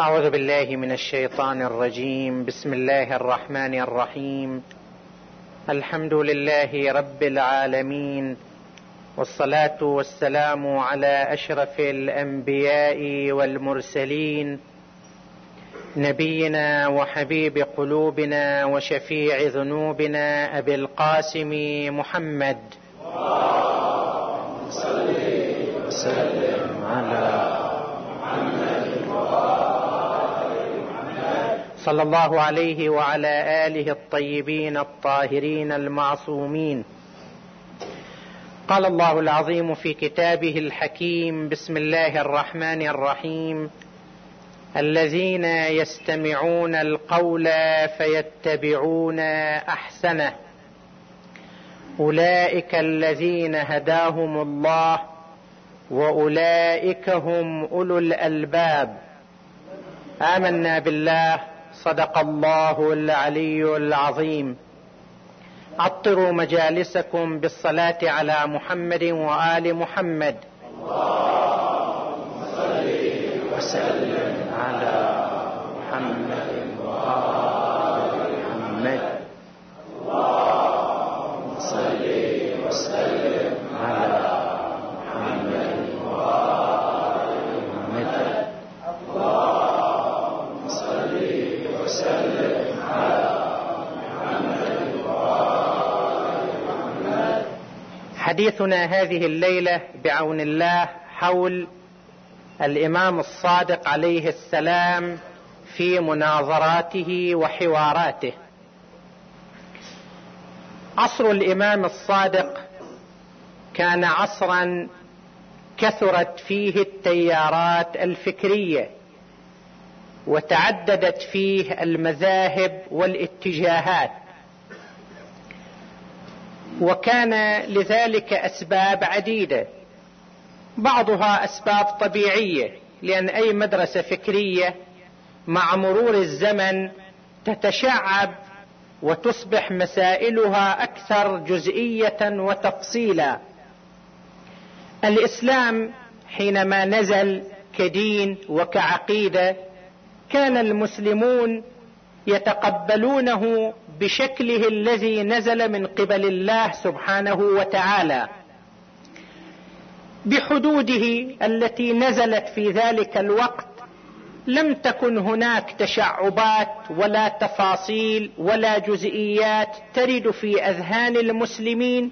أعوذ بالله من الشيطان الرجيم. بسم الله الرحمن الرحيم. الحمد لله رب العالمين والصلاة والسلام على أشرف الأنبياء والمرسلين نبينا وحبيب قلوبنا وشفيع ذنوبنا أبي القاسم محمد. وسلم على صلى الله عليه وعلى آله الطيبين الطاهرين المعصومين. قال الله العظيم في كتابه الحكيم بسم الله الرحمن الرحيم. الذين يستمعون القول فيتبعون أحسنه. أولئك الذين هداهم الله وأولئك هم أولو الألباب. آمنا بالله صدق الله العلي العظيم. عطروا مجالسكم بالصلاة على محمد وآل محمد. اللهم صل وسلم على محمد وال محمد اللهم صل وسلم على محمد وال محمد اللهم صل وسلم على محمد محمد حديثنا هذه الليلة بعون الله حول الإمام الصادق عليه السلام في مناظراته وحواراته. عصر الإمام الصادق كان عصرا كثرت فيه التيارات الفكرية. وتعددت فيه المذاهب والاتجاهات. وكان لذلك أسباب عديدة. بعضها أسباب طبيعية لأن أي مدرسة فكرية مع مرور الزمن تتشعب وتصبح مسائلها أكثر جزئية وتفصيلا. الإسلام حينما نزل كدين وكعقيدة كان المسلمون يتقبلونه بشكله الذي نزل من قبل الله سبحانه وتعالى. بحدوده التي نزلت في ذلك الوقت لم تكن هناك تشعبات ولا تفاصيل ولا جزئيات ترد في أذهان المسلمين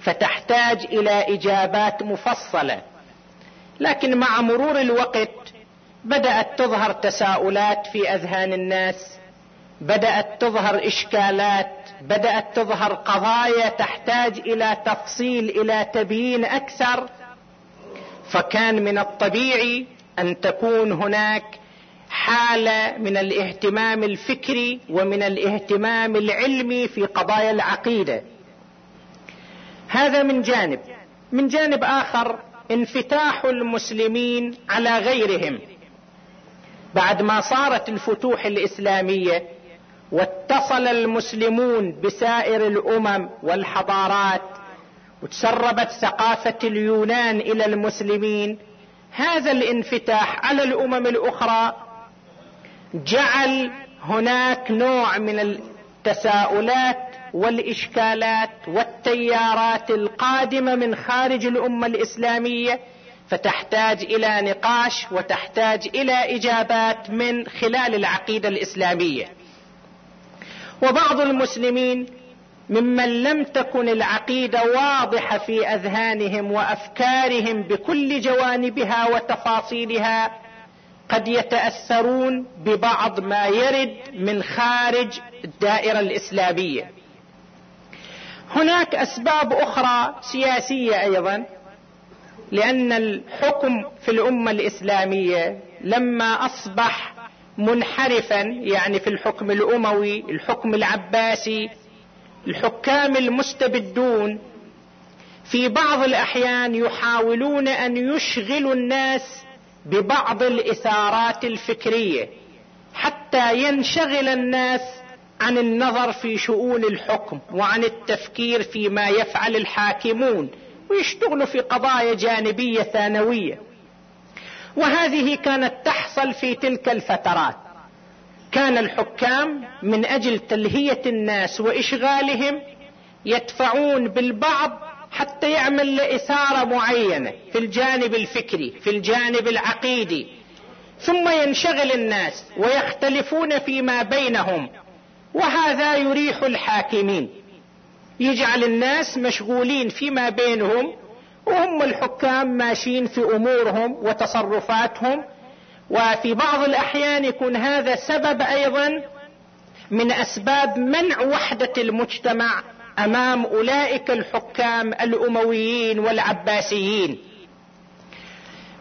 فتحتاج إلى إجابات مفصلة. لكن مع مرور الوقت بدأت تظهر تساؤلات في أذهان الناس بدأت تظهر إشكالات بدأت تظهر قضايا تحتاج إلى تفصيل إلى تبيين أكثر. فكان من الطبيعي أن تكون هناك حالة من الاهتمام الفكري ومن الاهتمام العلمي في قضايا العقيدة. هذا من جانب. من جانب آخر انفتاح المسلمين على غيرهم. بعد ما صارت الفتوح الإسلامية واتصل المسلمون بسائر الأمم والحضارات وتسربت ثقافة اليونان إلى المسلمين هذا الانفتاح على الأمم الأخرى جعل هناك نوع من التساؤلات والإشكالات والتيارات القادمة من خارج الأمة الإسلامية فتحتاج إلى نقاش وتحتاج إلى إجابات من خلال العقيدة الإسلامية. وبعض المسلمين ممن لم تكن العقيدة واضحة في أذهانهم وأفكارهم بكل جوانبها وتفاصيلها قد يتأثرون ببعض ما يرد من خارج الدائرة الإسلامية. هناك أسباب أخرى سياسية أيضا لأن الحكم في الأمة الإسلامية لما أصبح منحرفا يعني في الحكم الأموي الحكم العباسي الحكام المستبدون في بعض الأحيان يحاولون أن يشغلوا الناس ببعض الإثارات الفكرية حتى ينشغل الناس عن النظر في شؤون الحكم وعن التفكير فيما يفعل الحاكمون. ويشتغلوا في قضايا جانبية ثانوية. وهذه كانت تحصل في تلك الفترات. كان الحكام من أجل تلهية الناس وإشغالهم يدفعون بالبعض حتى يعمل لإثارة معينة في الجانب الفكري في الجانب العقيدي. ثم ينشغل الناس ويختلفون فيما بينهم وهذا يريح الحاكمين. يجعل الناس مشغولين فيما بينهم وهم الحكام ماشيين في أمورهم وتصرفاتهم. وفي بعض الأحيان يكون هذا سبب أيضا من أسباب منع وحدة المجتمع أمام أولئك الحكام الأمويين والعباسيين.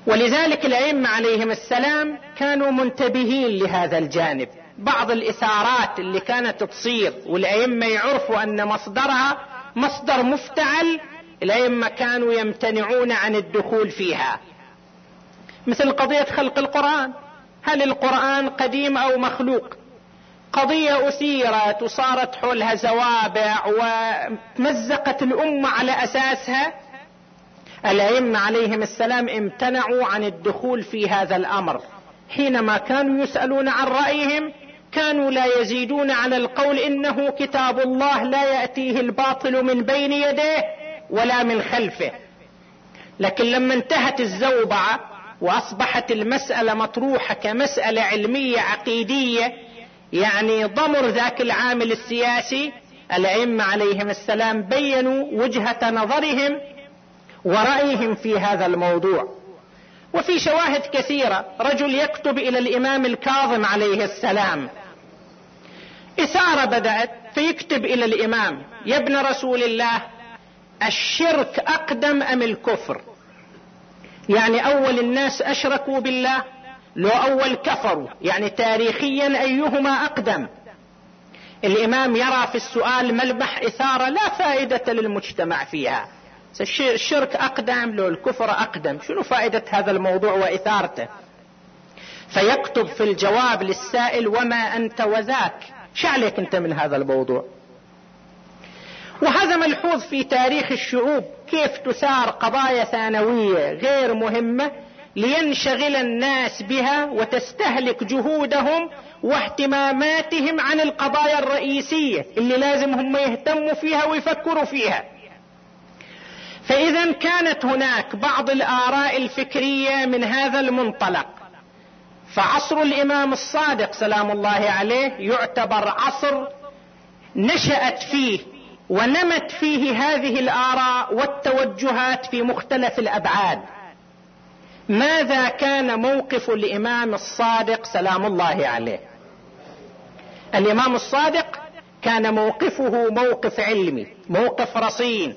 ولذلك الأئمة عليهم السلام كانوا منتبهين لهذا الجانب. بعض الإثارات اللي كانت تصير والأئمة يعرفوا أن مصدرها مصدر مفتعل الأئمة كانوا يمتنعون عن الدخول فيها. مثل قضية خلق القرآن. هل القرآن قديم أو مخلوق؟ قضية اثيرت وصارت حولها زوابع وتمزقت الأمة على أساسها. الأئمة عليهم السلام امتنعوا عن الدخول في هذا الأمر. حينما كانوا يسألون عن رأيهم كانوا لا يزيدون على القول إنه كتاب الله لا يأتيه الباطل من بين يديه ولا من خلفه. لكن لما انتهت الزوبعة وأصبحت المسألة مطروحة كمسألة علمية عقيدية يعني ضمر ذاك العامل السياسي الأئمة عليهم السلام بينوا وجهة نظرهم ورأيهم في هذا الموضوع. وفي شواهد كثيرة رجل يكتب إلى الإمام الكاظم عليه السلام إثارة بدأت فيكتب إلى الإمام يا ابن رسول الله الشرك أقدم أم الكفر؟ يعني أول الناس أشركوا بالله لو أول كفروا يعني تاريخيا أيهما أقدم؟ الإمام يرى في السؤال ملمح إثارة لا فائدة للمجتمع فيها. الشرك أقدم لو الكفر أقدم شنو فائدة هذا الموضوع وإثارته؟ فيكتب في الجواب للسائل وما أنت وذاك؟ شو عليك أنت من هذا الموضوع؟ وهذا ملحوظ في تاريخ الشعوب كيف تثار قضايا ثانوية غير مهمة لينشغل الناس بها وتستهلك جهودهم واهتماماتهم عن القضايا الرئيسية اللي لازم هم يهتموا فيها ويفكروا فيها. فإذا كانت هناك بعض الآراء الفكرية من هذا المنطلق. فعصر الإمام الصادق سلام الله عليه يعتبر عصر نشأت فيه ونمت فيه هذه الآراء والتوجهات في مختلف الأبعاد. ماذا كان موقف الإمام الصادق سلام الله عليه؟ الإمام الصادق كان موقفه موقف علمي موقف رصين.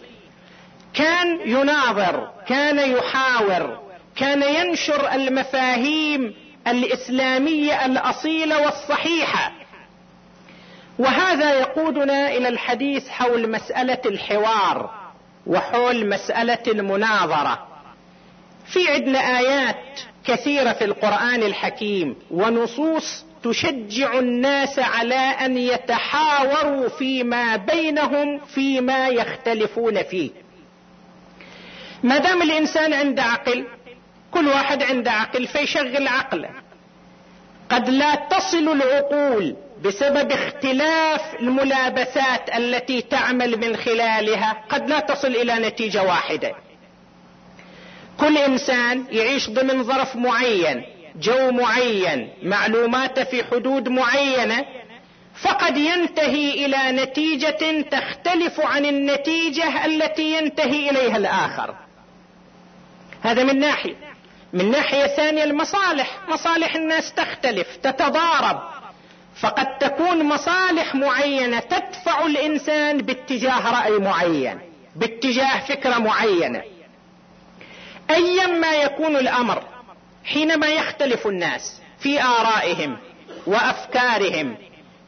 كان يناظر كان يحاور كان ينشر المفاهيم الإسلامية الأصيلة والصحيحة. وهذا يقودنا إلى الحديث حول مسألة الحوار وحول مسألة المناظرة. في عندنا آيات كثيرة في القرآن الحكيم ونصوص تشجع الناس على أن يتحاوروا فيما بينهم فيما يختلفون فيه. ما دام الإنسان عنده عقل كل واحد عنده عقل فيشغل عقله. قد لا تصل العقول بسبب اختلاف الملابسات التي تعمل من خلالها قد لا تصل إلى نتيجة واحدة. كل إنسان يعيش ضمن ظرف معين جو معين معلوماته في حدود معينة فقد ينتهي إلى نتيجة تختلف عن النتيجة التي ينتهي إليها الآخر. هذا من ناحية. من ناحية ثانية المصالح. مصالح الناس تختلف تتضارب. فقد تكون مصالح معينة تدفع الإنسان باتجاه رأي معين باتجاه فكرة معينة. ايا ما يكون الأمر حينما يختلف الناس في آرائهم وأفكارهم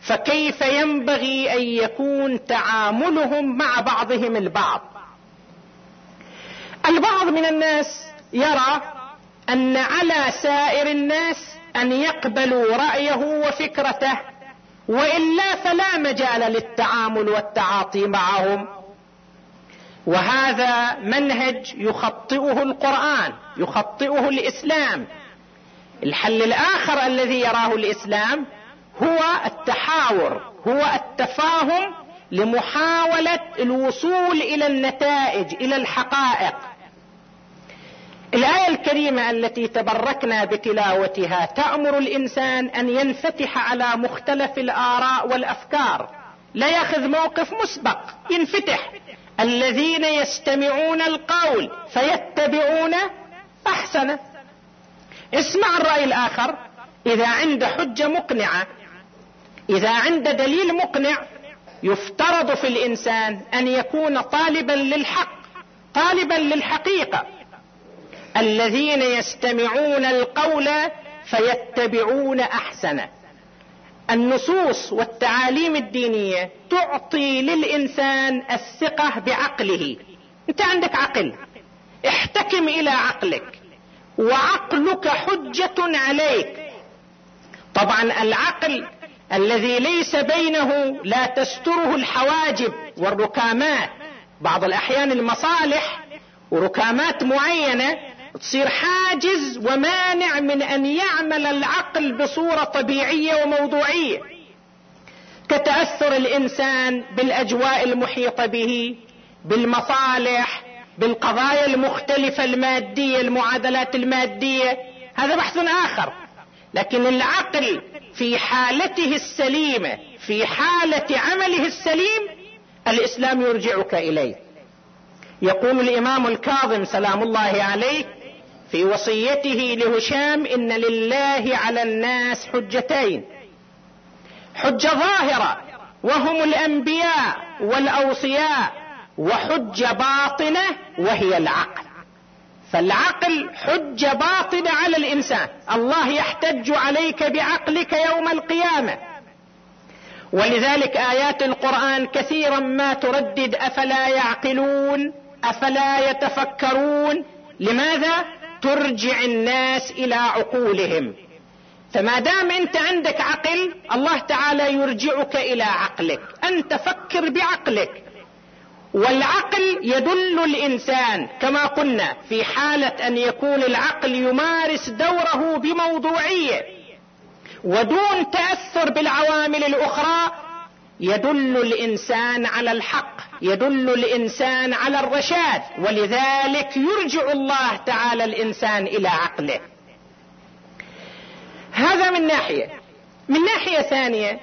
فكيف ينبغي أن يكون تعاملهم مع بعضهم البعض؟ البعض من الناس يرى أن على سائر الناس أن يقبلوا رأيه وفكرته والا فلا مجال للتعامل والتعاطي معهم. وهذا منهج يخطئه القرآن يخطئه الإسلام. الحل الآخر الذي يراه الإسلام هو التحاور هو التفاهم لمحاولة الوصول إلى النتائج إلى الحقائق. الآية الكريمة التي تبركنا بتلاوتها تأمر الإنسان أن ينفتح على مختلف الآراء والأفكار. لا يأخذ موقف مسبق ينفتح. الذين يستمعون القول فيتبعون أحسنه. اسمع الرأي الآخر. إذا عنده حجة مقنعة إذا عنده دليل مقنع يفترض في الإنسان أن يكون طالبا للحق طالبا للحقيقة. الذين يستمعون القول فيتبعون احسنه النصوص والتعاليم الدينية تعطي للإنسان الثقة بعقله. أنت عندك عقل. احتكم إلى عقلك. وعقلك حجة عليك. طبعا العقل الذي ليس بينه لا تستره الحواجب والركامات. بعض الأحيان المصالح وركامات معينة تصير حاجز ومانع من أن يعمل العقل بصورة طبيعية وموضوعية. كتاثر الإنسان بالأجواء المحيطة به بالمصالح بالقضايا المختلفة المادية المعادلات المادية. هذا بحث آخر. لكن العقل في حالته السليمة في حالة عمله السليم الإسلام يرجعك إليه. يقول الإمام الكاظم سلام الله عليه في وصيته لهشام إن لله على الناس حجتين. حجة ظاهرة وهم الأنبياء والأوصياء وحجة باطنة وهي العقل. فالعقل حجة باطنة على الإنسان. الله يحتج عليك بعقلك يوم القيامة. ولذلك آيات القرآن كثيرا ما تردد أفلا يعقلون أفلا يتفكرون. لماذا؟ ترجع الناس إلى عقولهم. فما دام أنت عندك عقل الله تعالى يرجعك إلى عقلك. أنت فكر بعقلك. والعقل يدل الإنسان كما قلنا في حالة أن يكون العقل يمارس دوره بموضوعية. ودون تأثر بالعوامل الأخرى يدل الإنسان على الحق. يدل الإنسان على الرشاد ولذلك يرجع الله تعالى الإنسان إلى عقله. هذا من ناحية. من ناحية ثانية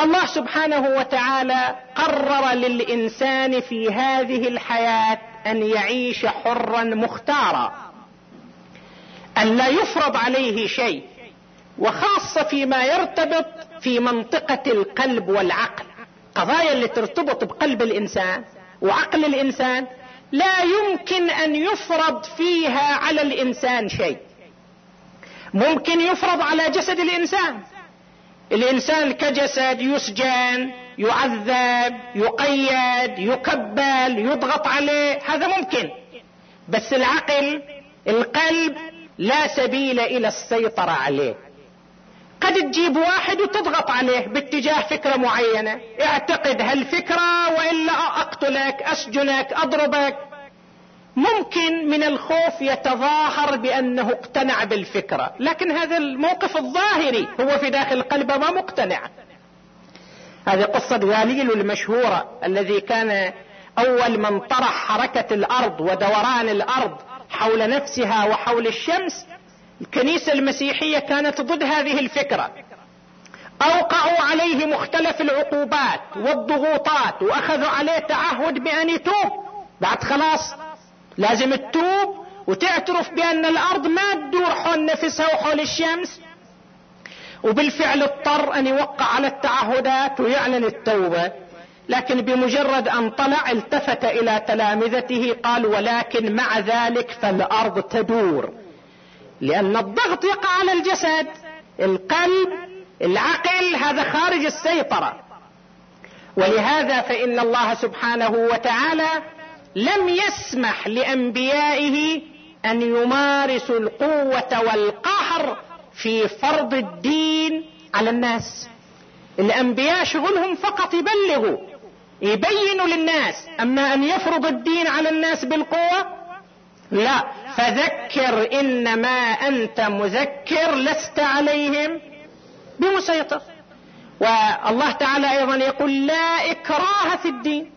الله سبحانه وتعالى قرر للإنسان في هذه الحياة أن يعيش حرا مختارا أن لا يفرض عليه شيء وخاصة فيما يرتبط في منطقة القلب والعقل. قضايا اللي ترتبط بقلب الإنسان وعقل الإنسان لا يمكن أن يفرض فيها على الإنسان شيء. ممكن يفرض على جسد الإنسان. الإنسان كجسد يسجن يعذب يقيد يكبل يضغط عليه هذا ممكن. بس العقل القلب لا سبيل إلى السيطرة عليه. قد تجيب واحد وتضغط عليه باتجاه فكرة معينة. اعتقد هالفكرة وإلا أقتلك أسجنك أضربك. ممكن من الخوف يتظاهر بأنه اقتنع بالفكرة لكن هذا الموقف الظاهري هو في داخل قلبه ما مقتنع. هذه قصة غاليل المشهورة الذي كان أول من طرح حركة الأرض ودوران الأرض حول نفسها وحول الشمس الكنيسة المسيحية كانت ضد هذه الفكرة. أوقعوا عليه مختلف العقوبات والضغوطات وأخذوا عليه تعهد بأن يتوب. بعد خلاص لازم تتوب وتعترف بأن الأرض ما تدور حول نفسها وحول الشمس. وبالفعل اضطر أن يوقع على التعهدات ويعلن التوبة. لكن بمجرد أن طلع التفت إلى تلامذته قال ولكن مع ذلك فالأرض تدور. لأن الضغط يقع على الجسد القلب العقل هذا خارج السيطرة. ولهذا فإن الله سبحانه وتعالى لم يسمح لأنبيائه أن يمارسوا القوة والقهر في فرض الدين على الناس. الأنبياء شغلهم فقط يبلغوا يبينوا للناس. أما أن يفرض الدين على الناس بالقوة؟ لا. فذكر إنما أنت مذكر لست عليهم بمسيطر. والله تعالى أيضا يقول لا إكراه في الدين.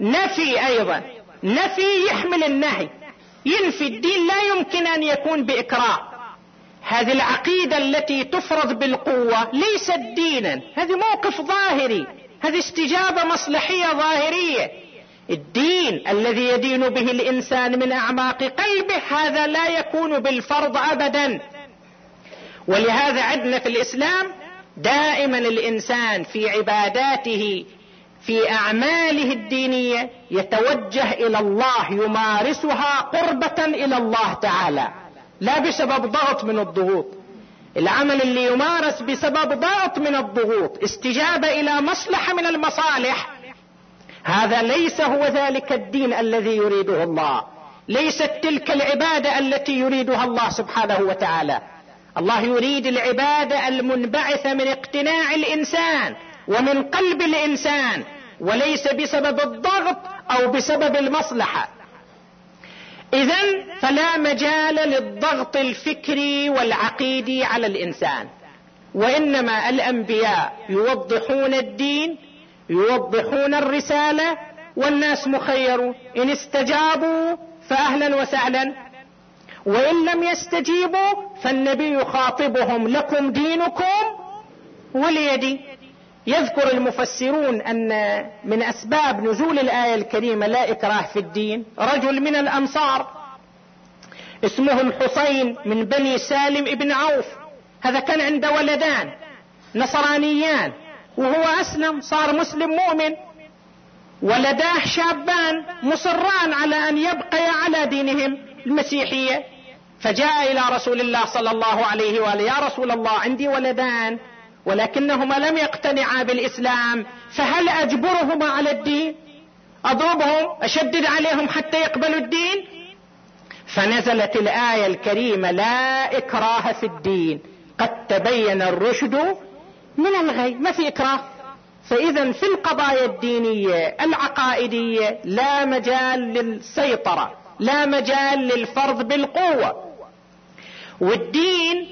نفي أيضا. نفي يحمل النهي. ينفي الدين لا يمكن أن يكون بإكراه. هذه العقيدة التي تفرض بالقوة ليست دينا. هذه موقف ظاهري. هذه استجابة مصلحية ظاهرية. الدين الذي يدين به الإنسان من أعماق قلبه هذا لا يكون بالفرض ابدا. ولهذا عندنا في الإسلام دائما الإنسان في عباداته في أعماله الدينية يتوجه إلى الله يمارسها قربة إلى الله تعالى. لا بسبب ضغط من الضغوط. العمل اللي يمارس بسبب ضغط من الضغوط استجابة إلى مصلحة من المصالح. هذا ليس هو ذلك الدين الذي يريده الله. ليست تلك العبادة التي يريدها الله سبحانه وتعالى. الله يريد العبادة المنبعثة من اقتناع الإنسان ومن قلب الإنسان وليس بسبب الضغط أو بسبب المصلحة. اذا فلا مجال للضغط الفكري والعقيدي على الإنسان. وإنما الأنبياء يوضحون الدين يوضحون الرسالة والناس مخيرون إن استجابوا فاهلا وسهلا. وإن لم يستجيبوا فالنبي يخاطبهم لكم دينكم وليدي. يذكر المفسرون أن من أسباب نزول الآية الكريمة لا إكراه في الدين رجل من الأنصار اسمه الحسين من بني سالم ابن عوف. هذا كان عنده ولدان نصرانيان. وهو أسلم صار مسلم مؤمن. ولداه شابان مصران على أن يبقيا على دينهم المسيحية. فجاء إلى رسول الله صلى الله عليه وآله يا رسول الله عندي ولدان ولكنهما لم يقتنعا بالإسلام فهل أجبرهما على الدين؟ أضربهم أشدد عليهم حتى يقبلوا الدين؟ فنزلت الآية الكريمة لا إكراه في الدين قد تبين الرشد من الغي ما في إكراه؟ فإذا في القضايا الدينية العقائدية لا مجال للسيطرة لا مجال للفرض بالقوة. والدين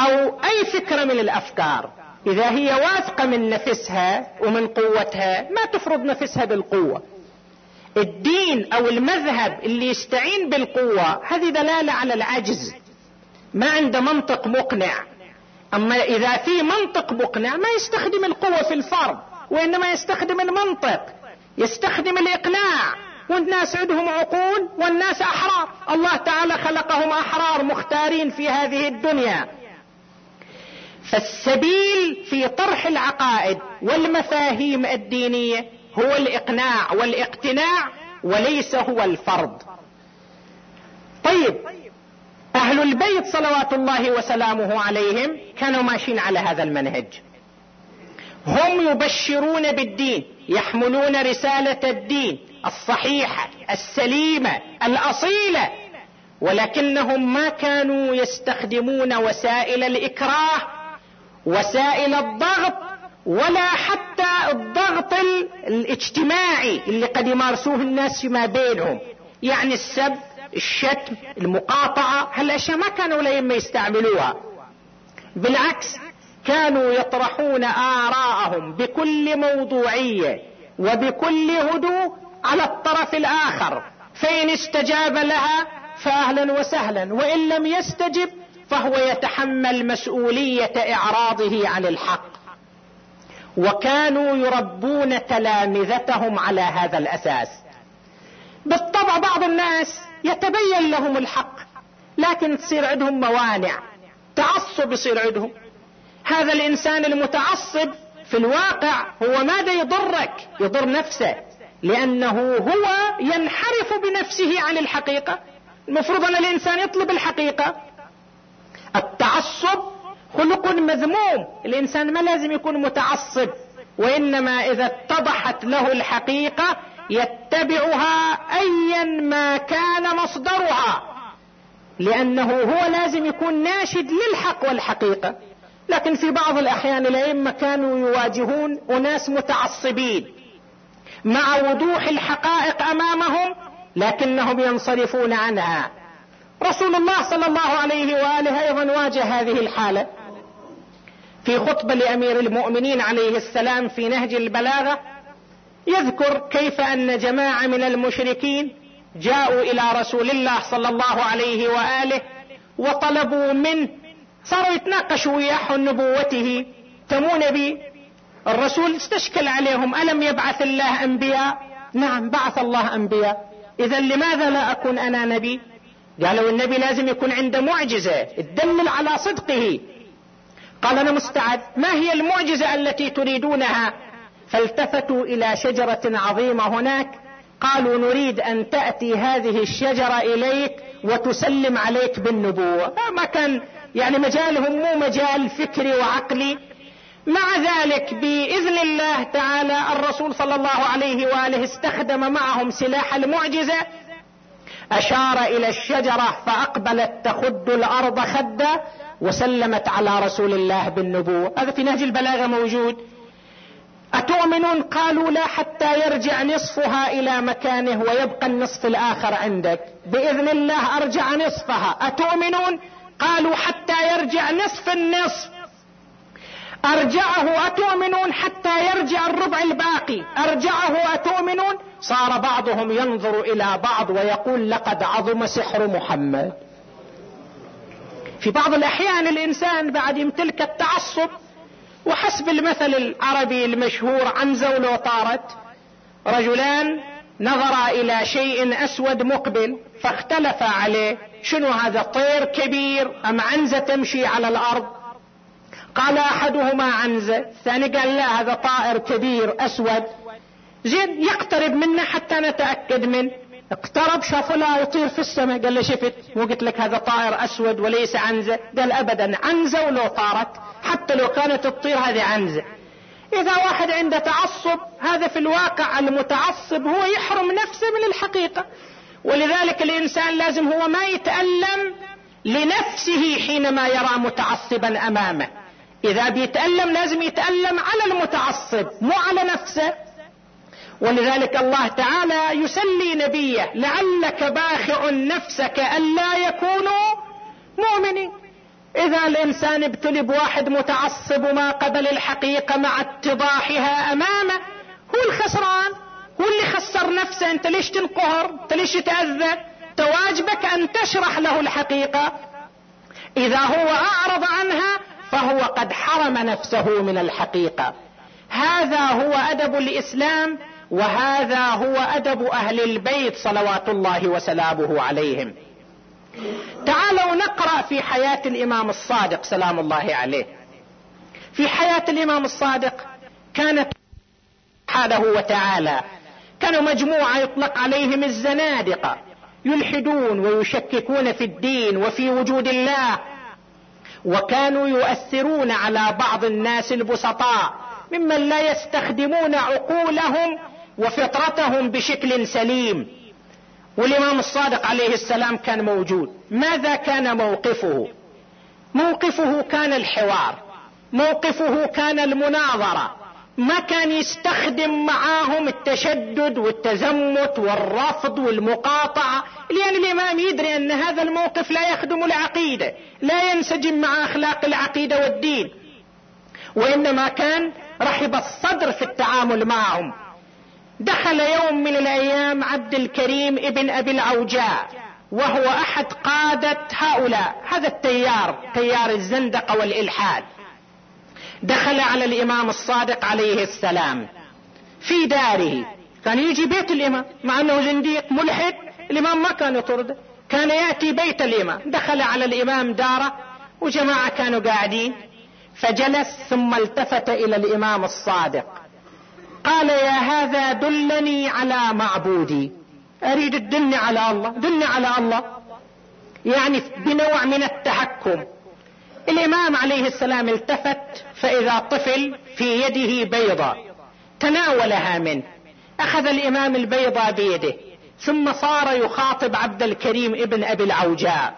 أو أي فكرة من الأفكار إذا هي واثقة من نفسها ومن قوتها ما تفرض نفسها بالقوة. الدين أو المذهب اللي يستعين بالقوة هذه دلالة على العجز. ما عنده منطق مقنع. أما إذا في منطق مقنع ما يستخدم القوة في الفرض وإنما يستخدم المنطق. يستخدم الإقناع. والناس عندهم عقول والناس أحرار. الله تعالى خلقهم أحرار مختارين في هذه الدنيا. فالسبيل في طرح العقائد والمفاهيم الدينية هو الإقناع والإقتناع وليس هو الفرض. طيب أهل البيت صلوات الله وسلامه عليهم كانوا ماشيين على هذا المنهج. هم يبشرون بالدين يحملون رسالة الدين الصحيحة السليمة الأصيلة ولكنهم ما كانوا يستخدمون وسائل الإكراه وسائل الضغط ولا حتى الضغط الاجتماعي اللي قد يمارسوه الناس فيما بينهم. يعني السب الشتم المقاطعة هالأشياء ما كانوا الأئمة يستعملوها. بالعكس كانوا يطرحون آراءهم بكل موضوعية وبكل هدوء على الطرف الآخر. فإن استجاب لها فأهلا وسهلا وإن لم يستجب فهو يتحمل مسؤولية إعراضه عن الحق. وكانوا يربون تلامذتهم على هذا الأساس. بالطبع بعض الناس يتبين لهم الحق لكن تصير عندهم موانع. تعصب يصير عندهم. هذا الإنسان المتعصب في الواقع هو ماذا يضرك؟ يضر نفسه لأنه هو ينحرف بنفسه عن الحقيقة. المفروض أن الإنسان يطلب الحقيقة. التعصب خلق مذموم. الإنسان ما لازم يكون متعصب وإنما إذا اتضحت له الحقيقة يتبعها ايا ما كان مصدرها لأنه هو لازم يكون ناشد للحق والحقيقة. لكن في بعض الأحيان الأئمة كانوا يواجهون أناس متعصبين مع وضوح الحقائق أمامهم لكنهم ينصرفون عنها. رسول الله صلى الله عليه وآله أيضا واجه هذه الحالة. في خطبة لأمير المؤمنين عليه السلام في نهج البلاغة يذكر كيف أن جماعة من المشركين جاءوا إلى رسول الله صلى الله عليه وآله وطلبوا منه صاروا يتناقشوا وياه عن نبوته. تمو نبي الرسول استشكل عليهم ألم يبعث الله أنبياء؟ نعم بعث الله أنبياء. اذا لماذا لا أكون أنا نبي؟ قالوا النبي لازم يكون عنده معجزة تدلل على صدقه. قال أنا مستعد. ما هي المعجزة التي تريدونها؟ فالتفتوا إلى شجرة عظيمة هناك. قالوا نريد أن تأتي هذه الشجرة إليك وتسلم عليك بالنبوة. ما كان يعني مجالهم مو مجال فكري وعقلي. مع ذلك بإذن الله تعالى الرسول صلى الله عليه وآله استخدم معهم سلاح المعجزة. أشار إلى الشجرة فأقبلت تخد الأرض خدا وسلمت على رسول الله بالنبوة. هذا في نهج البلاغة موجود. أتؤمنون؟ قالوا لا حتى يرجع نصفها إلى مكانه ويبقى النصف الآخر عندك. بإذن الله أرجع نصفها. أتؤمنون؟ قالوا حتى يرجع نصف النصف. أرجعه أتؤمنون حتى يرجع الربع الباقي. أرجعه أتؤمنون؟ صار بعضهم ينظر إلى بعض ويقول لقد عظم سحر محمد. في بعض الأحيان الإنسان بعد يمتلك التعصب وحسب المثل العربي المشهور عنزة ولو طارت رجلان نظرا إلى شيء أسود مقبل فاختلفا عليه شنو هذا طير كبير أم عنزة تمشي على الأرض؟ قال أحدهما عنزة الثاني قال لا هذا طائر كبير أسود. زين يقترب منا حتى نتأكد منه. اقترب شافه لا يطير في السماء قال له شفت؟ مو قلت لك هذا طائر أسود وليس عنزة؟ قال ابدا عنزة ولو طارت حتى لو كانت تطير هذه عنزة. إذا واحد عنده تعصب هذا في الواقع المتعصب هو يحرم نفسه من الحقيقة. ولذلك الإنسان لازم هو ما يتألم لنفسه حينما يرى متعصبا أمامه. إذا بيتألم لازم يتألم على المتعصب مو على نفسه. ولذلك الله تعالى يسلي نبيه لعلك باخع نفسك ألا يكونوا مؤمنين. إذا الإنسان ابتلي بواحد متعصب وما قبل الحقيقة مع اتضاحها أمامه هو الخسران هو اللي خسر نفسه. أنت ليش تنقهر؟ أنت ليش تأذى تواجبك أن تشرح له الحقيقة. إذا هو أعرض عنها فهو قد حرم نفسه من الحقيقة. هذا هو أدب الإسلام وهذا هو أدب أهل البيت صلوات الله وسلامه عليهم. تعالوا نقرأ في حياة الإمام الصادق سلام الله عليه. في حياة الإمام الصادق كانت سبحانه وتعالى كانوا مجموعة يطلق عليهم الزنادقة يلحدون ويشككون في الدين وفي وجود الله. وكانوا يؤثرون على بعض الناس البسطاء ممن لا يستخدمون عقولهم وفطرتهم بشكل سليم. والإمام الصادق عليه السلام كان موجود. ماذا كان موقفه؟ موقفه كان الحوار. موقفه كان المناظرة. ما كان يستخدم معاهم التشدد والتزمت والرفض والمقاطعة. لأن الإمام يدري أن هذا الموقف لا يخدم العقيدة. لا ينسجم مع أخلاق العقيدة والدين. وإنما كان رحب الصدر في التعامل معهم. دخل يوم من الأيام عبد الكريم ابن أبي العوجاء وهو أحد قادة هؤلاء هذا التيار تيار الزندقة والإلحاد. دخل على الإمام الصادق عليه السلام في داره. كان يجي بيت الإمام مع أنه زنديق ملحد الإمام ما كان يطرده كان يأتي بيت الإمام دخل على الإمام داره وجماعة كانوا قاعدين. فجلس ثم التفت إلى الإمام الصادق. قال يا هذا دلني على معبودي. أريد تدلني على الله دلني على الله. يعني بنوع من التحكم. الإمام عليه السلام التفت فإذا طفل في يده بيضة تناولها منه أخذ الإمام البيضة بيده ثم صار يخاطب عبد الكريم ابن أبي العوجاء.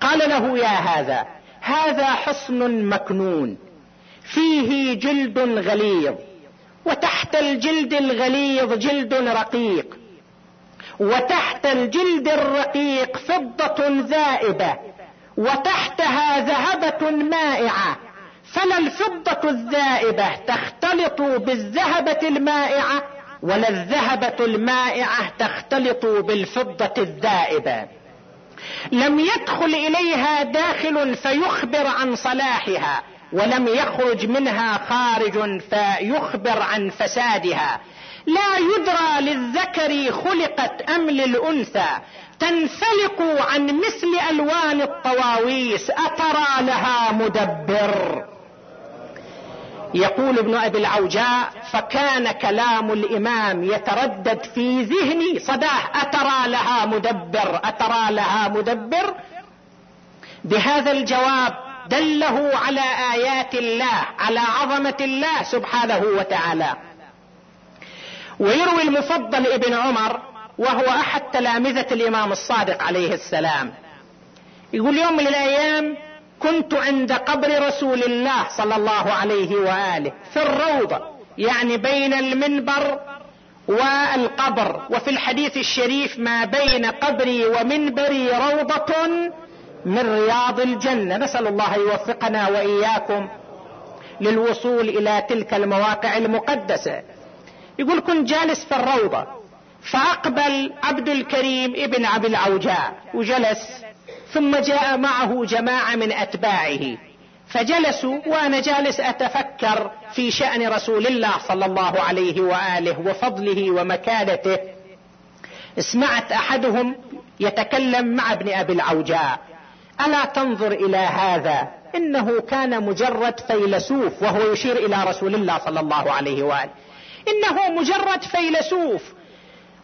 قال له يا هذا هذا حصن مكنون فيه جلد غليظ. وتحت الجلد الغليظ جلد رقيق. وتحت الجلد الرقيق فضة ذائبة. وتحتها ذهبة مائعة. فلا الفضة الذائبة تختلط بالذهبة المائعة ولا الذهبة المائعة تختلط بالفضة الذائبة. لم يدخل إليها داخل فيخبر عن صلاحها. ولم يخرج منها خارج فيخبر عن فسادها. لا يدرى للذكر خلقت أم للأنثى. تنفلق عن مثل ألوان الطواويس. أترى لها مدبر. يقول ابن أبي العوجاء فكان كلام الإمام يتردد في ذهني. صداه أترى لها مدبر. أترى لها مدبر. بهذا الجواب دله على آيات الله على عظمة الله سبحانه وتعالى. ويروي المفضل ابن عمر وهو أحد تلامذة الإمام الصادق عليه السلام. يقول يوم من الأيام كنت عند قبر رسول الله صلى الله عليه وآله في الروضة يعني بين المنبر والقبر. وفي الحديث الشريف ما بين قبري ومنبري روضة من رياض الجنة. نسأل الله يوفقنا وإياكم للوصول إلى تلك المواقع المقدسة. يقول كنت جالس في الروضة فأقبل عبد الكريم ابن أبي العوجاء وجلس ثم جاء معه جماعة من أتباعه. فجلسوا وأنا جالس أتفكر في شأن رسول الله صلى الله عليه وآله وفضله ومكانته. سمعت أحدهم يتكلم مع ابن أبي العوجاء. ألا تنظر إلى هذا؟ إنه كان مجرد فيلسوف وهو يشير إلى رسول الله صلى الله عليه وآله. إنه مجرد فيلسوف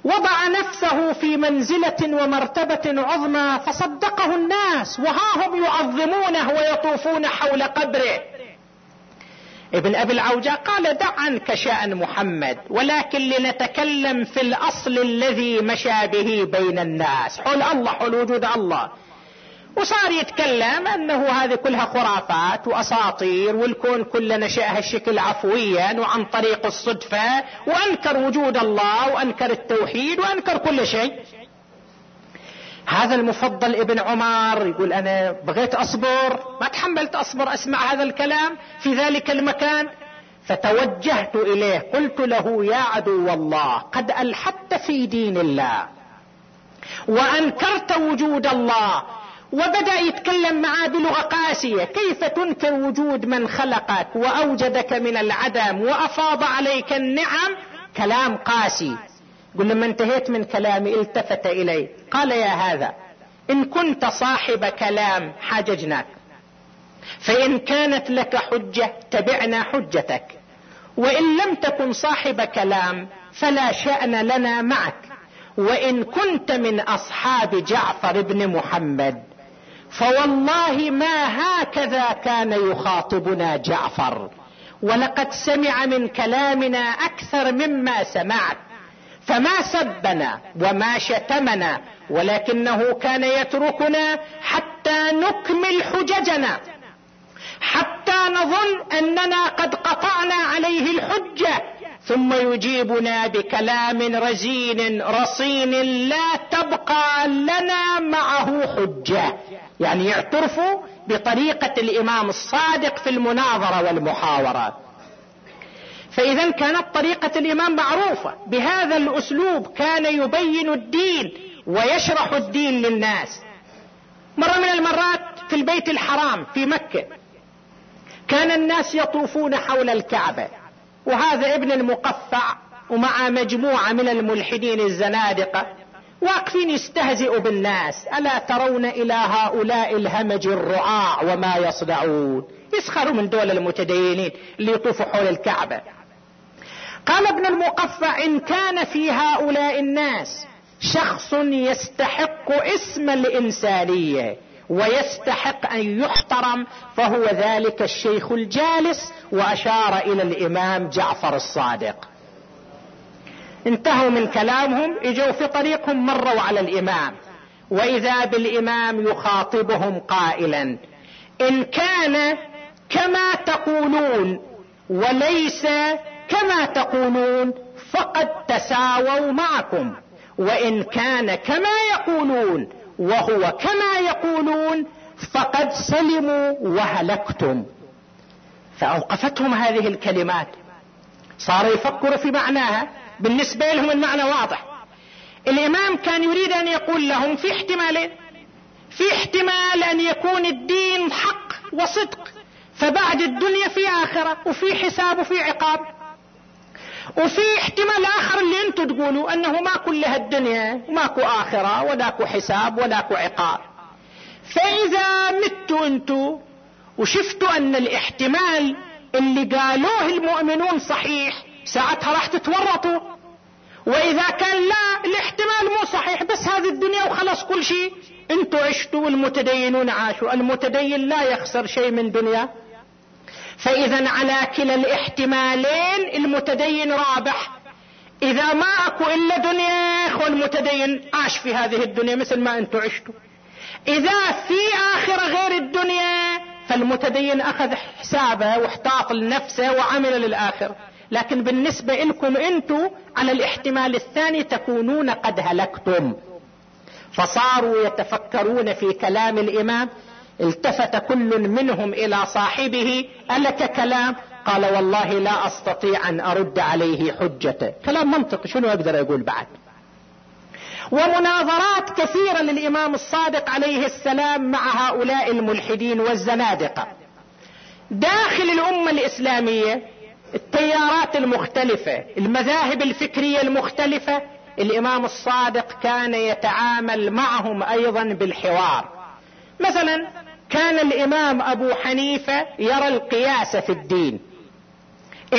وضع نفسه في منزلة ومرتبة عظمى فصدقه الناس وها هم يعظمونه ويطوفون حول قبره. ابن أبي العوجاء قال دع عنك شان محمد ولكن لنتكلم في الأصل الذي مشى به بين الناس. حول الله حول وجود الله. وصار يتكلم أنه هذه كلها خرافات وأساطير والكون كله نشأها الشكل عفويا وعن طريق الصدفة وأنكر وجود الله وأنكر التوحيد وأنكر كل شيء. هذا المفضل ابن عمر يقول أنا بغيت أصبر ما تحملت أصبر أسمع هذا الكلام في ذلك المكان. فتوجهت إليه قلت له يا عدو الله قد ألحدت في دين الله وأنكرت وجود الله. وبدأ يتكلم معاه بلغة قاسية. كيف تنكر وجود من خلقك وأوجدك من العدم وأفاض عليك النعم؟ كلام قاسي. قل لما انتهيت من كلامي التفت إلي. قال يا هذا إن كنت صاحب كلام حاججناك فإن كانت لك حجة تبعنا حجتك. وإن لم تكن صاحب كلام فلا شأن لنا معك. وإن كنت من أصحاب جعفر بن محمد. فوالله ما هكذا كان يخاطبنا جعفر. ولقد سمع من كلامنا أكثر مما سمعت. فما سبنا وما شتمنا ولكنه كان يتركنا حتى نكمل حججنا. حتى نظن أننا قد قطعنا عليه الحجة. ثم يجيبنا بكلام رزين رصين لا تبقى لنا معه حجة. يعني يعترفوا بطريقة الإمام الصادق في المناظرة والمحاورة. فإذا كانت طريقة الإمام معروفة بهذا الأسلوب كان يبين الدين ويشرح الدين للناس. مرة من المرات في البيت الحرام في مكة كان الناس يطوفون حول الكعبة وهذا ابن المقفع ومع مجموعة من الملحدين الزنادقة واقفين يستهزئوا بالناس. ألا ترون إلى هؤلاء الهمج الرعاع وما يصنعون يسخروا من دول المتدينين اللي يطوفوا حول الكعبة. قال ابن المقفع إن كان في هؤلاء الناس شخص يستحق اسم الإنسانية ويستحق أن يحترم فهو ذلك الشيخ الجالس وأشار إلى الإمام جعفر الصادق. انتهوا من كلامهم اجوا في طريقهم مروا على الإمام. وإذا بالإمام يخاطبهم قائلا. إن كان كما تقولون وليس كما تقولون فقد تساووا معكم. وإن كان كما يقولون وهو كما يقولون فقد سلموا وهلكتم. فأوقفتهم هذه الكلمات. صار يفكر في معناها. بالنسبة لهم المعنى واضح. الإمام كان يريد أن يقول لهم في احتمالين في احتمال أن يكون الدين حق وصدق فبعد الدنيا في آخرة وفي حساب وفي عقاب. وفي احتمال آخر اللي أنتم تقولوا أنه ما كلها الدنيا وماكو آخرة ولاكو حساب ولاكو عقاب. فإذا متوا أنتم وشفتوا أن الاحتمال اللي قالوه المؤمنون صحيح ساعتها راح تتورطوا. وإذا كان لا الاحتمال مو صحيح بس هذه الدنيا وخلص كل شيء. أنتوا عشتوا والمتدينون عاشوا. المتدين لا يخسر شيء من دنيا. فإذا على كلا الاحتمالين المتدين رابح. إذا ما أكو إلا دنيا اخو المتدين عاش في هذه الدنيا مثل ما أنتم عشتوا. إذا في آخرة غير الدنيا فالمتدين أخذ حسابه واحتاط لنفسه وعمل للاخر لكن بالنسبة لكم أنتم على الاحتمال الثاني تكونون قد هلكتم. فصاروا يتفكرون في كلام الإمام التفت كل منهم إلى صاحبه ألك كلام؟ قال والله لا أستطيع أن أرد عليه حجته كلام منطقي شنو أقدر أقول بعد؟ ومناظرات كثيرة للإمام الصادق عليه السلام مع هؤلاء الملحدين والزنادقة. داخل الأمة الإسلامية التيارات المختلفة المذاهب الفكرية المختلفة. الإمام الصادق كان يتعامل معهم أيضا بالحوار. مثلا كان الإمام أبو حنيفة يرى القياس في الدين.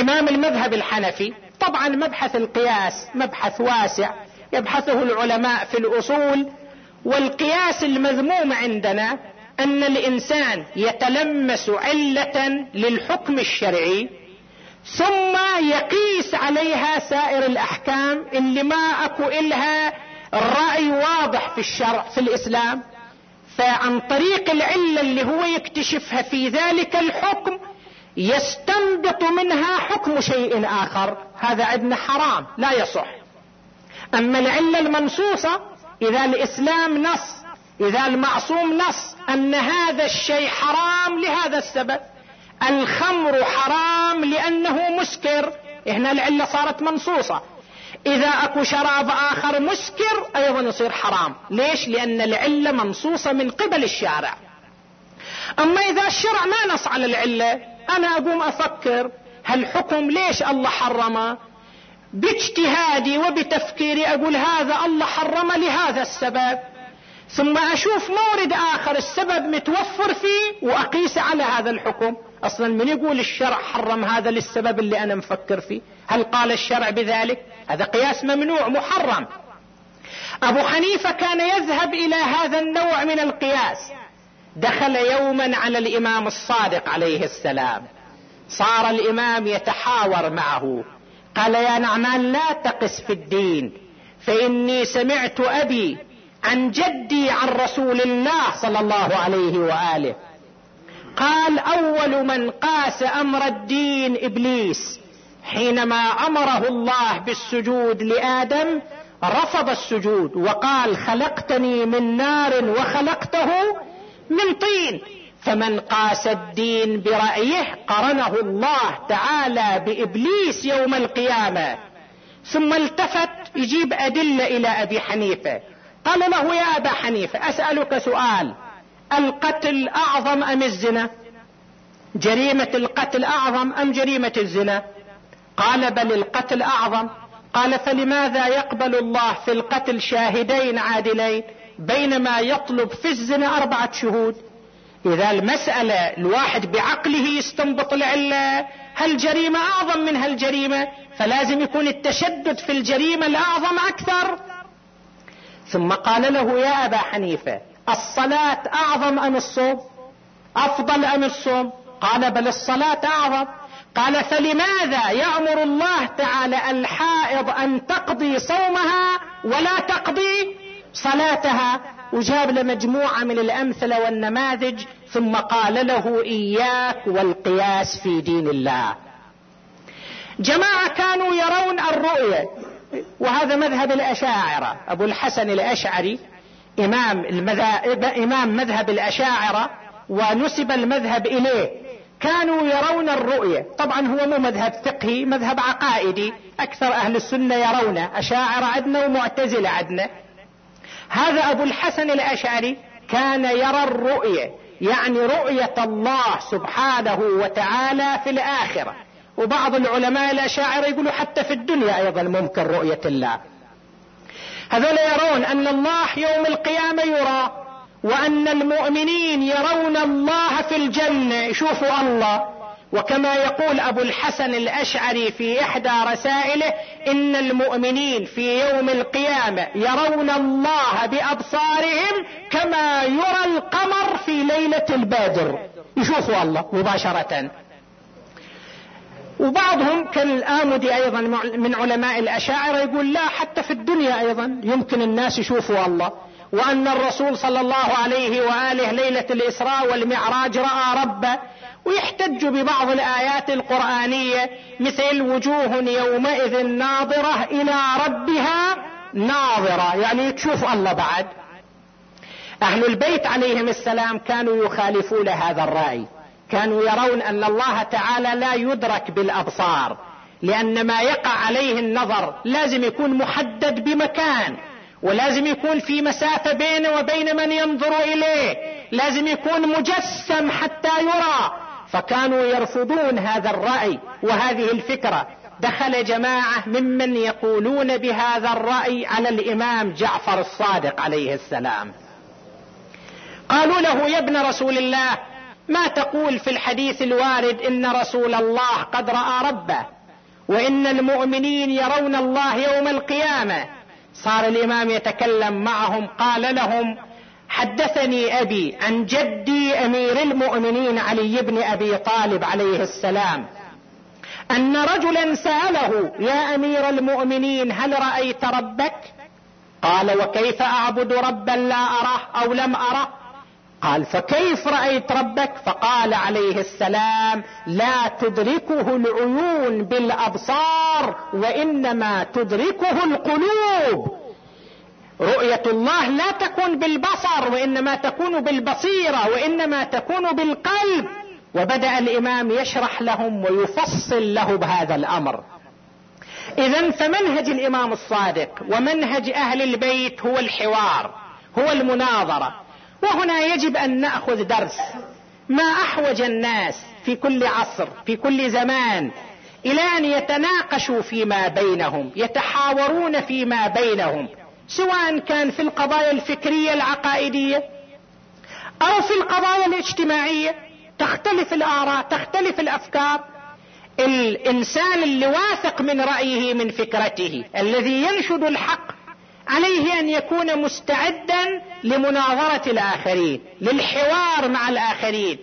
إمام المذهب الحنفي طبعا مبحث القياس مبحث واسع يبحثه العلماء في الأصول. والقياس المذموم عندنا أن الإنسان يتلمس علة للحكم الشرعي. ثم يقيس عليها سائر الأحكام اللي ما أكو إلها الراي واضح في الشرع في الإسلام فعن طريق العلة اللي هو يكتشفها في ذلك الحكم يستنبط منها حكم شيء آخر هذا عندنا حرام لا يصح. أما العلة المنصوصة إذا الإسلام نص إذا المعصوم نص أن هذا الشيء حرام لهذا السبب. الخمر حرام لأنه مسكر. هنا العله صارت منصوصة. إذا أكو شراب آخر مسكر أيضا يصير حرام. ليش؟ لأن العلة منصوصة من قبل الشارع. أما إذا الشرع ما نص على العلة أنا أقوم أفكر هالحكم ليش الله حرمه؟ باجتهادي وبتفكيري أقول هذا الله حرمه لهذا السبب. ثم أشوف مورد آخر السبب متوفر فيه وأقيس على هذا الحكم. أصلا من يقول الشرع حرم هذا للسبب اللي أنا مفكر فيه؟ هل قال الشرع بذلك؟ هذا قياس ممنوع محرم. أبو حنيفة كان يذهب إلى هذا النوع من القياس. دخل يوما على الإمام الصادق عليه السلام. صار الإمام يتحاور معه. قال يا نعمان لا تقس في الدين. فإني سمعت أبي عن جدي عن رسول الله صلى الله عليه وآله. قال أول من قاس أمر الدين إبليس حينما أمره الله بالسجود لآدم رفض السجود وقال خلقتني من نار وخلقته من طين. فمن قاس الدين برأيه قرنه الله تعالى بإبليس يوم القيامة. ثم التفت يجيب أدلة إلى أبي حنيفة. قال له يا أبا حنيفة أسألك سؤال. القتل أعظم أم الزنا؟ جريمة القتل أعظم أم جريمة الزنا؟ قال بل القتل أعظم. قال فلماذا يقبل الله في القتل شاهدين عادلين بينما يطلب في الزنا أربعة شهود؟ إذا المسألة الواحد بعقله يستنبط العلة هالجريمه أعظم من هالجريمه فلازم يكون التشدد في الجريمة الأعظم أكثر. ثم قال له يا أبا حنيفة الصلاة أعظم أم الصوم؟ أفضل أم الصوم؟ قال بل الصلاة أعظم. قال فلماذا يأمر الله تعالى الحائض أن تقضي صومها ولا تقضي صلاتها؟ وجاب له مجموعة من الأمثلة والنماذج ثم قال له إياك والقياس في دين الله. جماعة كانوا يرون الرؤية وهذا مذهب الأشاعرة أبو الحسن الأشعري إمام, المذهب إمام مذهب الأشاعرة ونسب المذهب إليه. كانوا يرون الرؤية. طبعا هو مو مذهب فقهي مذهب عقائدي. أكثر أهل السنة يرونه. أشاعرة عدنا ومعتزلة عدنا. هذا أبو الحسن الأشعري كان يرى الرؤية. يعني رؤية الله سبحانه وتعالى في الآخرة. وبعض العلماء الأشاعرة يقولوا حتى في الدنيا أيضا ممكن رؤية الله. هذول يرون أن الله يوم القيامة يرى وأن المؤمنين يرون الله في الجنة. يشوفوا الله. وكما يقول أبو الحسن الأشعري في إحدى رسائله إن المؤمنين في يوم القيامة يرون الله بأبصارهم كما يرى القمر في ليلة البدر. يشوفوا الله مباشرة. وبعضهم كالآمدي أيضا من علماء الأشاعرة يقول لا حتى في الدنيا أيضا يمكن الناس يشوفوا الله. وأن الرسول صلى الله عليه وآله ليلة الإسراء والمعراج رأى ربه ويحتج ببعض الآيات القرآنية مثل وجوه يومئذ ناظرة إلى ربها ناظرة. يعني تشوف الله بعد. أهل البيت عليهم السلام كانوا يخالفون هذا الرأي. كانوا يرون أن الله تعالى لا يدرك بالأبصار لأن ما يقع عليه النظر لازم يكون محدد بمكان ولازم يكون في مسافة بينه وبين من ينظر إليه لازم يكون مجسم حتى يرى. فكانوا يرفضون هذا الرأي وهذه الفكرة. دخل جماعة ممن يقولون بهذا الرأي على الإمام جعفر الصادق عليه السلام. قالوا له يا ابن رسول الله ما تقول في الحديث الوارد إن رسول الله قد رأى ربه وإن المؤمنين يرون الله يوم القيامة. صار الإمام يتكلم معهم قال لهم حدثني أبي عن جدي أمير المؤمنين علي بن أبي طالب عليه السلام أن رجلا سأله يا أمير المؤمنين هل رأيت ربك؟ قال وكيف أعبد ربا لا أراه أو لم أره؟ قال فكيف رأيت ربك؟ فقال عليه السلام لا تدركه العيون بالأبصار وإنما تدركه القلوب. رؤية الله لا تكون بالبصر وإنما تكون بالبصيرة وإنما تكون بالقلب. وبدأ الإمام يشرح لهم ويفصل له بهذا الأمر. اذا فمنهج الإمام الصادق ومنهج أهل البيت هو الحوار هو المناظرة. وهنا يجب أن نأخذ درس. ما أحوج الناس في كل عصر في كل زمان إلى أن يتناقشوا فيما بينهم يتحاورون فيما بينهم سواء كان في القضايا الفكرية العقائدية أو في القضايا الاجتماعية. تختلف الآراء تختلف الأفكار. الإنسان اللي واثق من رأيه من فكرته الذي ينشد الحق عليه أن يكون مستعدا لمناظرة الآخرين للحوار مع الآخرين.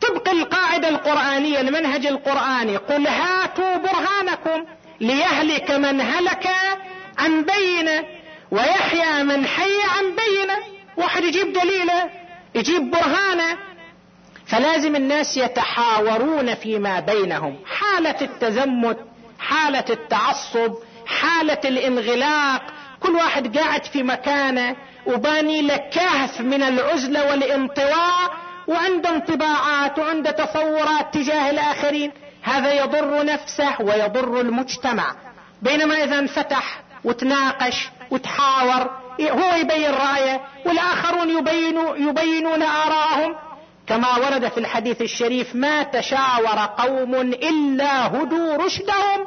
طبق القاعدة القرآنية المنهج القرآني. قل هاتوا برهانكم ليهلك من هلك عن بينه ويحيى من حي عن بينه واحد يجيب دليله يجيب برهانه فلازم الناس يتحاورون فيما بينهم. حالة التزمت حالة التعصب حالة الانغلاق كل واحد قاعد في مكانه وباني له كهف من العزلة والانطواء وعنده انطباعات وعنده تصورات تجاه الآخرين. هذا يضر نفسه ويضر المجتمع. بينما إذا انفتح وتناقش وتحاور هو يبين رأيه والآخرون يبينوا يبينون آراءهم. كما ورد في الحديث الشريف ما تشاور قوم إلا هدوا رشدهم.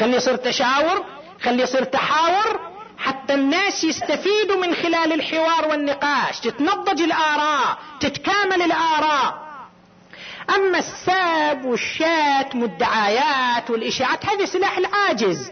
خلي يصير تشاور خلي يصير تحاور حتى الناس يستفيدوا من خلال الحوار والنقاش تتنضج الآراء تتكامل الآراء. أما الساب والشات والدعايات والإشاعات هذه سلاح العاجز.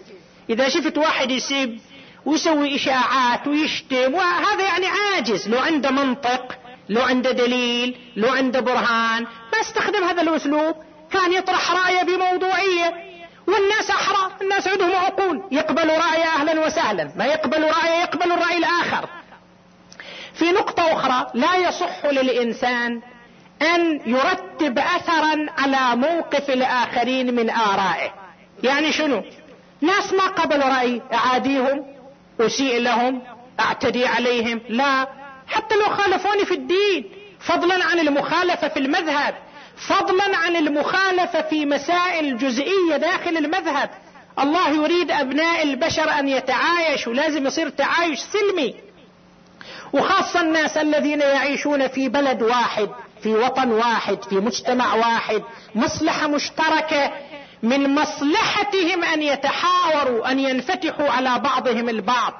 إذا شفت واحد يسب ويسوي إشاعات ويشتم وهذا يعني عاجز. لو عنده منطق لو عنده دليل لو عنده برهان ما استخدم هذا الأسلوب. كان يطرح رأيه بموضوعية. والناس احرى الناس عندهم عقول. يقبلوا رأي أهلا وسهلا. ما يقبلوا رأي يقبلوا الرأي الآخر. في نقطة أخرى لا يصح للإنسان أن يرتب اثرا على موقف الآخرين من آرائه. يعني شنو؟ ناس ما قبلوا رأي أعاديهم أسيء لهم أعتدي عليهم. لا. حتى لو خالفوني في الدين فضلا عن المخالفة في المذهب فضلا عن المخالفة في مسائل جزئية داخل المذهب. الله يريد أبناء البشر أن يتعايشوا لازم يصير تعايش سلمي. وخاصة الناس الذين يعيشون في بلد واحد في وطن واحد في مجتمع واحد مصلحة مشتركة. من مصلحتهم أن يتحاوروا أن ينفتحوا على بعضهم البعض.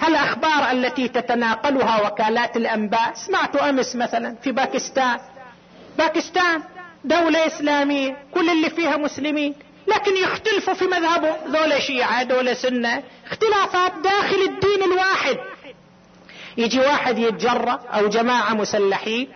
هالأخبار التي تتناقلها وكالات الأنباء سمعت أمس مثلا في باكستان. باكستان دولة إسلامية كل اللي فيها مسلمين لكن يختلفوا في مذهبهم ذولا شيعة ذولا سنة اختلافات داخل الدين الواحد. يجي واحد يتجرأ أو جماعة مسلحين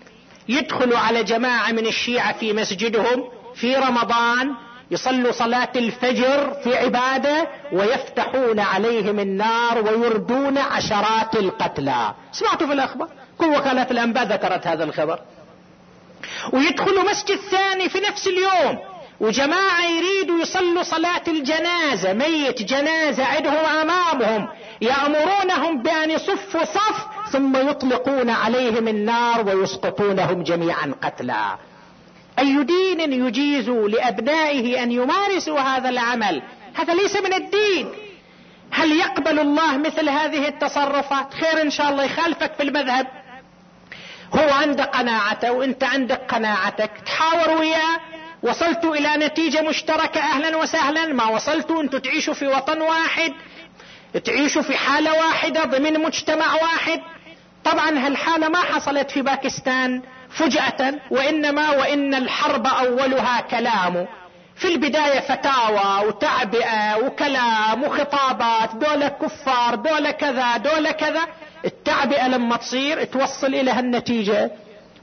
يدخلوا على جماعة من الشيعة في مسجدهم في رمضان يصلوا صلاة الفجر في عبادة ويفتحون عليهم النار ويردون عشرات القتلى. سمعتوا في الأخبار؟ كل وكالات الأنباء ذكرت هذا الخبر. ويدخلوا مسجد ثاني في نفس اليوم. وجماعة يريدوا يصلوا صلاة الجنازة ميت جنازة عندهم أمامهم يأمرونهم بأن يصفوا صف ثم يطلقون عليهم النار ويسقطونهم جميعا قتلى أي دين يجيز لأبنائه أن يمارسوا هذا العمل؟ هذا ليس من الدين. هل يقبل الله مثل هذه التصرفات؟ خير إن شاء الله يخالفك في المذهب. هو عنده قناعته وانت عندك قناعتك. تحاور وياه. وصلتوا إلى نتيجة مشتركة. أهلا وسهلا. ما وصلتوا أنتوا تعيشوا في وطن واحد. تعيشوا في حالة واحدة ضمن مجتمع واحد. طبعا هالحالة ما حصلت في باكستان فجأة. وإنما وإن الحرب أولها كلام. في البداية فتاوى وتعبئة وكلام وخطابات. دولة كفار دولة كذا دولة كذا. التعبئة لما تصير توصل إلى هالنتيجة.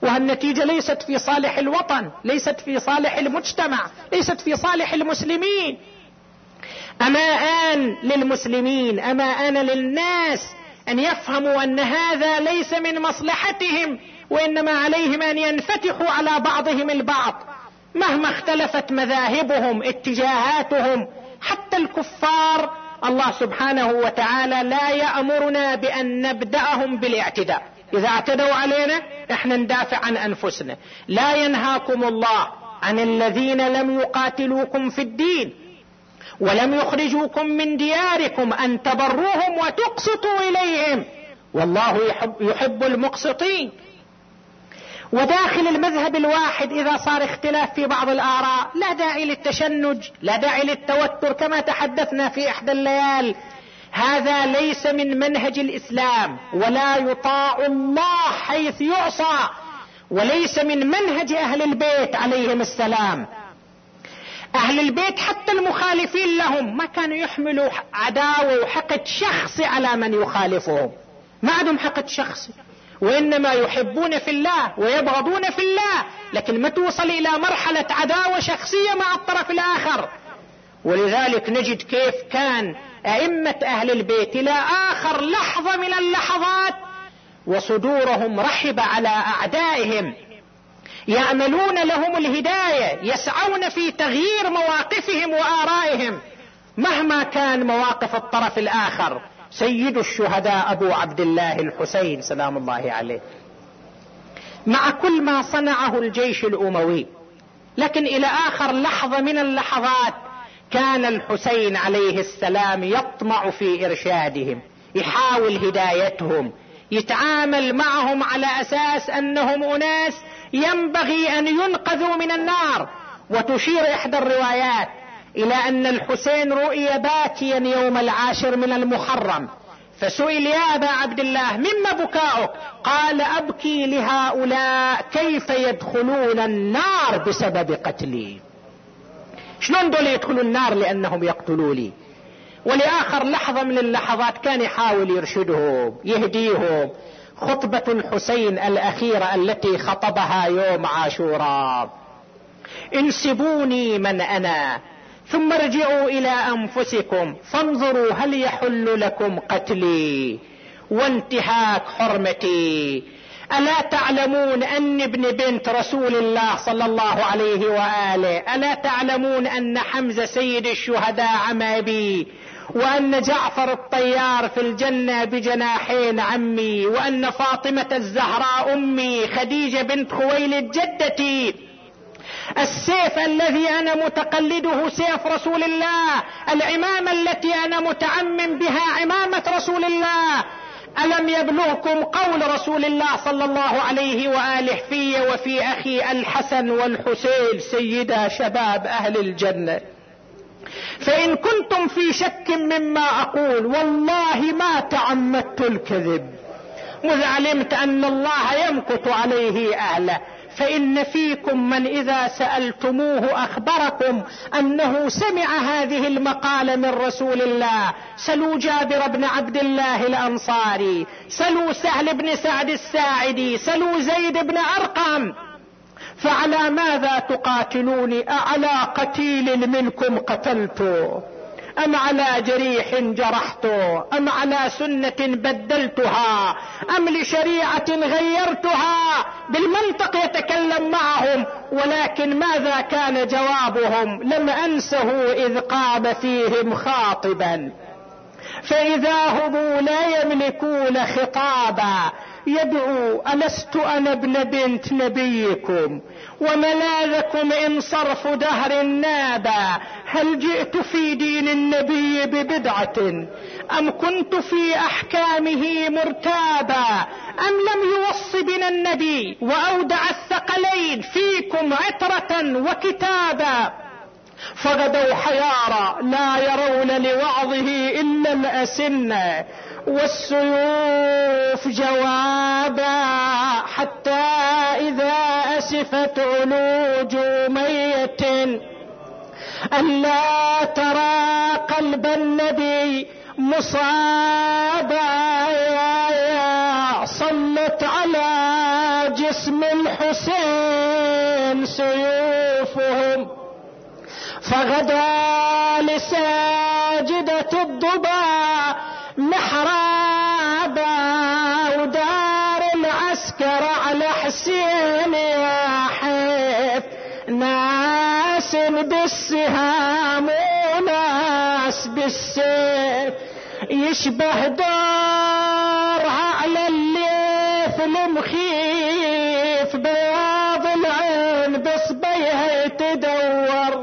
وهالنتيجة ليست في صالح الوطن ليست في صالح المجتمع ليست في صالح المسلمين. أما آن للمسلمين أما آن للناس أن يفهموا أن هذا ليس من مصلحتهم وإنما عليهم أن ينفتحوا على بعضهم البعض. مهما اختلفت مذاهبهم اتجاهاتهم حتى الكفار الله سبحانه وتعالى لا يأمرنا بأن نبدأهم بالاعتداء. إذا اعتدوا علينا إحنا ندافع عن أنفسنا. لا ينهاكم الله عن الذين لم يقاتلوكم في الدين ولم يخرجوكم من دياركم أن تبروهم وتقسطوا إليهم. والله يحب, يحب المقسطين. وداخل المذهب الواحد إذا صار اختلاف في بعض الآراء لا داعي للتشنج لا داعي للتوتر كما تحدثنا في إحدى الليال. هذا ليس من منهج الإسلام ولا يطاع الله حيث يعصى وليس من منهج أهل البيت عليهم السلام. أهل البيت حتى المخالفين لهم ما كانوا يحملوا عداوة وحقد شخصي على من يخالفهم. ما عندهم حقد شخصي. وإنما يحبون في الله ويبغضون في الله لكن ما توصل إلى مرحلة عداوة شخصية مع الطرف الآخر. ولذلك نجد كيف كان أئمة أهل البيت إلى آخر لحظة من اللحظات وصدورهم رحب على أعدائهم. يعملون لهم الهداية يسعون في تغيير مواقفهم وآرائهم مهما كان مواقف الطرف الآخر. سيد الشهداء أبو عبد الله الحسين سلام الله عليه. مع كل ما صنعه الجيش الأموي. لكن إلى آخر لحظة من اللحظات كان الحسين عليه السلام يطمع في إرشادهم يحاول هدايتهم يتعامل معهم على أساس أنهم أناس ينبغي أن ينقذوا من النار. وتشير إحدى الروايات إلى أن الحسين رؤي باكيا يوم العاشر من المحرم. فسئل يا أبا عبد الله مما بكاؤك؟ قال أبكي لهؤلاء كيف يدخلون النار بسبب قتلي. شلون دول يدخلوا النار لأنهم يقتلوني ولآخر لحظة من اللحظات كان يحاول يرشدهم يهديهم. خطبة الحسين الأخيرة التي خطبها يوم عاشوراء. انسبوني من أنا. ثم ارجعوا إلى أنفسكم فانظروا هل يحل لكم قتلي وانتهاك حرمتي. ألا تعلمون أن ابن بنت رسول الله صلى الله عليه وآله ألا تعلمون أن حمزة سيد الشهداء عم أبي وأن جعفر الطيار في الجنة بجناحين عمي وأن فاطمة الزهراء أمي خديجة بنت خويلد جدتي السيف الذي أنا متقلده سيف رسول الله العمامة التي أنا متعمم بها عمامة رسول الله. ألم يبلغكم قول رسول الله صلى الله عليه وآله في وفي أخي الحسن والحسين سيدا شباب أهل الجنة. فإن كنتم في شك مما أقول والله ما تعمدت الكذب. مذ علمت أن الله يمكث عليه أهله. فإن فيكم من إذا سألتموه أخبركم أنه سمع هذه المقاله من رسول الله. سلوا جابر بن عبد الله الأنصاري سلوا سهل بن سعد الساعدي سلوا زيد بن أرقم. فعلى ماذا تقاتلوني؟ أعلى قتيل منكم قتلته؟ أم على جريح جرحته أم على سنة بدلتها؟ أم لشريعة غيرتها؟ بالمنطق يتكلم معهم ولكن ماذا كان جوابهم؟ لم أنسه إذ قام فيهم خاطبا. فإذا هم لا يملكون خطابا يدعو ألست أنا ابن بنت نبيكم؟ وملاذكم إن صرف دهر نابا هل جئت في دين النبي ببدعة؟ أم كنت في أحكامه مرتابا؟ أم لم يوص بنا النبي وأودع الثقلين فيكم عترة وكتابا؟ فغدوا حيارى لا يرون لوعظه إلا الأسنة. والسيوف جوابا حتى إذا أسفت علوج ميت. ألا ترى قلب النبي مصابا صلت على جسم الحسين سيوفهم. فغدا لساجدة الضبا بالسهام وناس بالسيف يشبه دارها على الليث المخيف بياض العين بصبيها تدور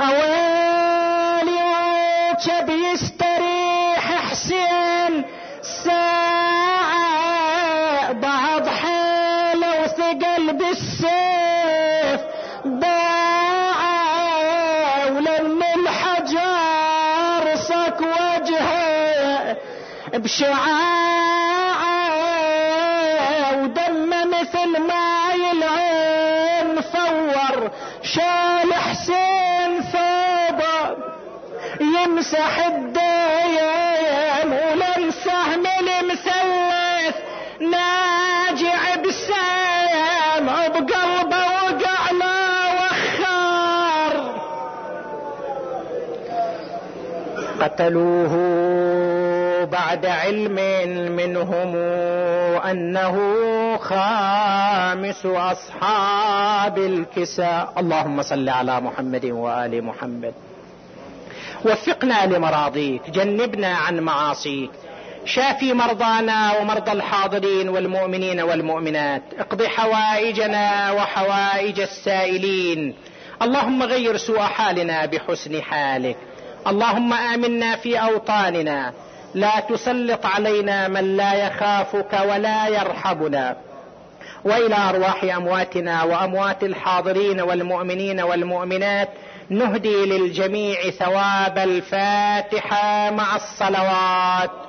اويلي وجب يستريح حسين ساعة بعض حيلة وثقل بالسيف. بشعاعه ودم مثل ماي العين فور شال حسين ثوبه يمسح الدين ولمسه من المسوس ناجع بسام بقلبه وقع له وخار. قتلوه بعد علم منهم أنه خامس أصحاب الكساء. اللهم صل على محمد وآل محمد. وفقنا لمراضيك جنبنا عن معاصيك. شافي مرضانا ومرضى الحاضرين والمؤمنين والمؤمنات. اقض حوائجنا وحوائج السائلين. اللهم غير سوء حالنا بحسن حالك. اللهم آمنا في أوطاننا. لا تسلط علينا من لا يخافك ولا يرحمنا. وإلى أرواح أمواتنا وأموات الحاضرين والمؤمنين والمؤمنات نهدي للجميع ثواب الفاتحة مع الصلوات.